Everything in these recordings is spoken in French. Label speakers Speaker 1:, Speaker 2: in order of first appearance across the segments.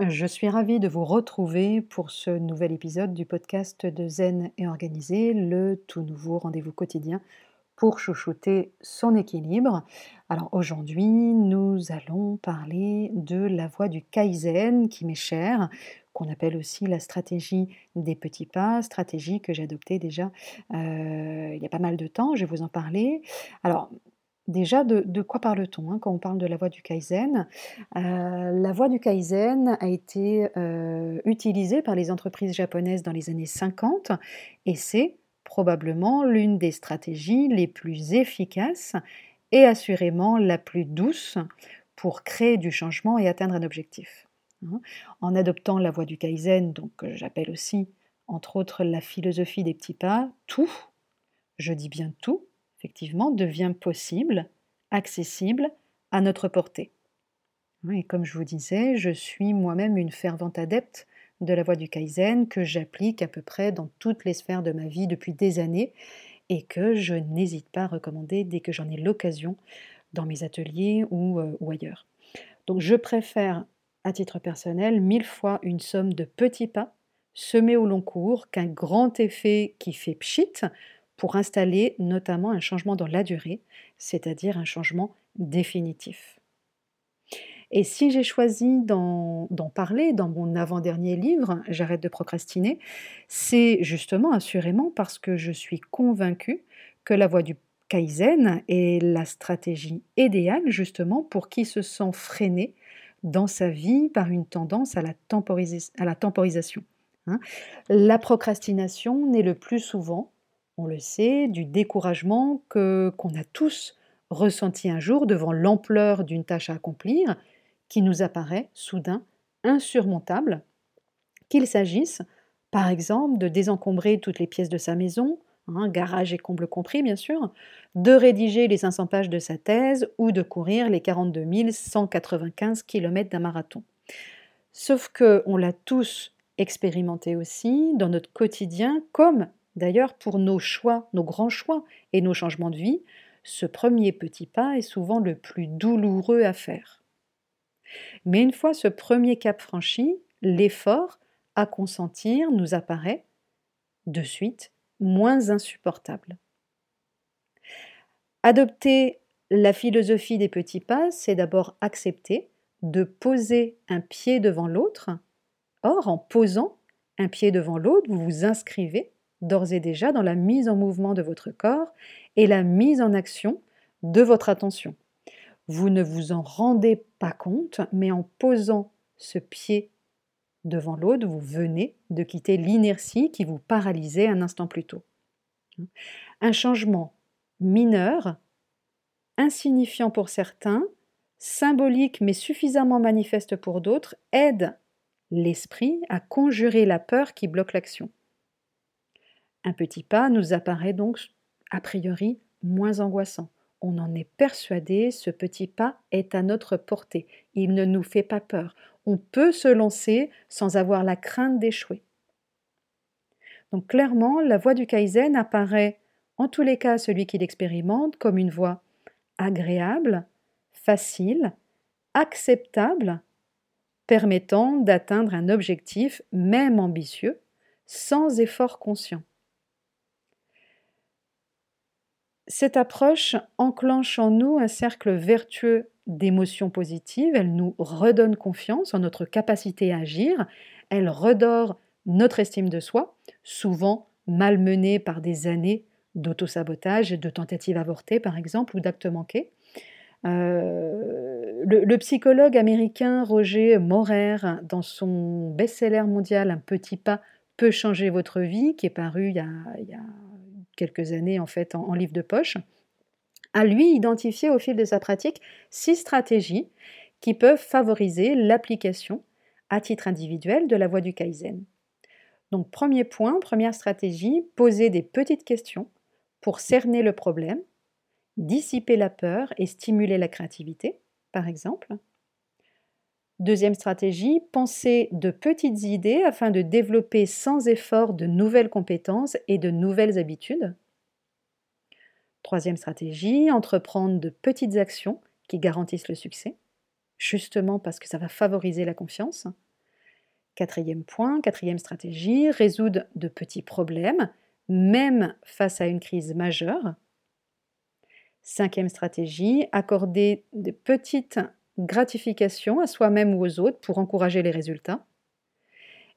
Speaker 1: Je suis ravie de vous retrouver pour ce nouvel épisode du podcast de Zen et Organisé, le tout nouveau rendez-vous quotidien pour chouchouter son équilibre. Alors aujourd'hui, nous allons parler de la voie du Kaizen qui m'est chère, qu'on appelle aussi la stratégie des petits pas, stratégie que j'ai adoptée déjà euh, il y a pas mal de temps, je vais vous en parler. Alors Déjà, de, quoi parle-t-on hein, quand on parle de la voie du Kaizen? Euh, La voie du Kaizen a été euh, utilisée par les entreprises japonaises dans les années 50 et c'est probablement l'une des stratégies les plus efficaces et assurément la plus douce pour créer du changement et atteindre un objectif. Hein. En adoptant la voie du Kaizen, donc j'appelle aussi entre autres la philosophie des petits pas, tout, je dis bien tout, effectivement, devient possible, accessible, à notre portée. Et comme je vous disais, je suis moi-même une fervente adepte de la voie du Kaizen que j'applique à peu près dans toutes les sphères de ma vie depuis des années et que je n'hésite pas à recommander dès que j'en ai l'occasion dans mes ateliers ou, euh, ou, ailleurs. Donc je préfère, à titre personnel, mille fois une somme de petits pas semés au long cours qu'un grand effet qui fait pchit pour installer notamment un changement dans la durée, c'est-à-dire un changement définitif. Et si j'ai choisi d'en parler dans mon avant-dernier livre, J'arrête de procrastiner, c'est justement assurément parce que je suis convaincue que la voie du Kaizen est la stratégie idéale justement pour qui se sent freiné dans sa vie par une tendance à la, temporisation. Hein. la procrastination n'est le plus souvent on le sait, du découragement que qu'on a tous ressenti un jour devant l'ampleur d'une tâche à accomplir qui nous apparaît soudain insurmontable, qu'il s'agisse par exemple de désencombrer toutes les pièces de sa maison, hein, garage et comble compris bien sûr, de rédiger les 500 pages de sa thèse ou de courir les 42 195 km d'un marathon. Sauf que on l'a tous expérimenté aussi dans notre quotidien comme D'ailleurs, pour nos choix, nos grands choix et nos changements de vie, ce premier petit pas est souvent le plus douloureux à faire. Mais une fois ce premier cap franchi, l'effort à consentir nous apparaît, de suite, moins insupportable. Adopter la philosophie des petits pas, c'est d'abord accepter de poser un pied devant l'autre. Or, en posant un pied devant l'autre, vous vous inscrivez d'ores et déjà dans la mise en mouvement de votre corps et la mise en action de votre attention. Vous ne vous en rendez pas compte, mais en posant ce pied devant l'autre, vous venez de quitter l'inertie qui vous paralysait un instant plus tôt. Un changement mineur, insignifiant pour certains, symbolique mais suffisamment manifeste pour d'autres, aide l'esprit à conjurer la peur qui bloque l'action. Un petit pas nous apparaît donc a priori moins angoissant. On en est persuadé, ce petit pas est à notre portée. Il ne nous fait pas peur. On peut se lancer sans avoir la crainte d'échouer. Donc clairement, la voie du Kaizen apparaît, en tous les cas celui qui l'expérimente, comme une voie agréable, facile, acceptable, permettant d'atteindre un objectif, même ambitieux, sans effort conscient. Cette approche enclenche en nous un cercle vertueux d'émotions positives, elle nous redonne confiance en notre capacité à agir, elle redore notre estime de soi, souvent malmenée par des années d'autosabotage et de tentatives avortées par exemple ou d'actes manqués. Euh, le, psychologue américain Roger Morer, dans son best-seller mondial Un petit pas peut changer votre vie, qui est paru il y a quelques années en fait en, livre de poche, a lui identifié au fil de sa pratique six stratégies qui peuvent favoriser l'application à titre individuel de la voie du Kaizen. Donc premier point, première stratégie, poser des petites questions pour cerner le problème, dissiper la peur et stimuler la créativité, par exemple. Deuxième stratégie, penser de petites idées afin de développer sans effort de nouvelles compétences et de nouvelles habitudes. Troisième stratégie, entreprendre de petites actions qui garantissent le succès, justement parce que ça va favoriser la confiance. Quatrième point, quatrième stratégie, résoudre de petits problèmes, même face à une crise majeure. Cinquième stratégie, accorder de petites gratifications à soi-même ou aux autres pour encourager les résultats.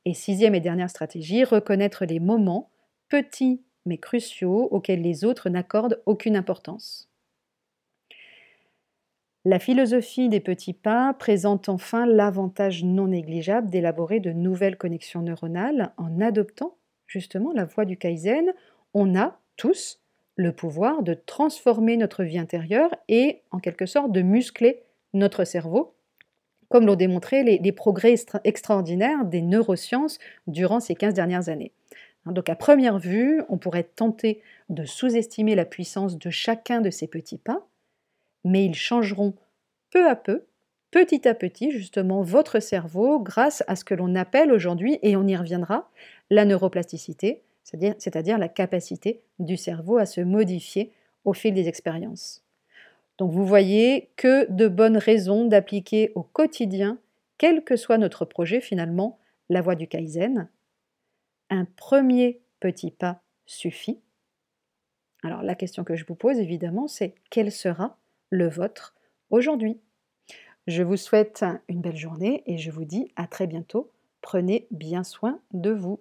Speaker 1: Et sixième et dernière stratégie, reconnaître les moments, petits mais cruciaux, auxquels les autres n'accordent aucune importance. La philosophie des petits pas présente enfin l'avantage non négligeable d'élaborer de nouvelles connexions neuronales en adoptant justement la voie du Kaizen. On a tous le pouvoir de transformer notre vie intérieure et en quelque sorte de muscler notre cerveau, comme l'ont démontré les, progrès extraordinaires des neurosciences durant ces 15 dernières années. Hein, donc à première vue, on pourrait tenter de sous-estimer la puissance de chacun de ces petits pas, mais ils changeront peu à peu, petit à petit, justement, votre cerveau grâce à ce que l'on appelle aujourd'hui, et on y reviendra, la neuroplasticité, c'est-à-dire la capacité du cerveau à se modifier au fil des expériences. Donc vous voyez que de bonnes raisons d'appliquer au quotidien, quel que soit notre projet finalement, la voie du Kaizen. Un premier petit pas suffit. Alors la question que je vous pose évidemment, c'est quel sera le vôtre aujourd'hui? Je vous souhaite une belle journée et je vous dis à très bientôt. Prenez bien soin de vous.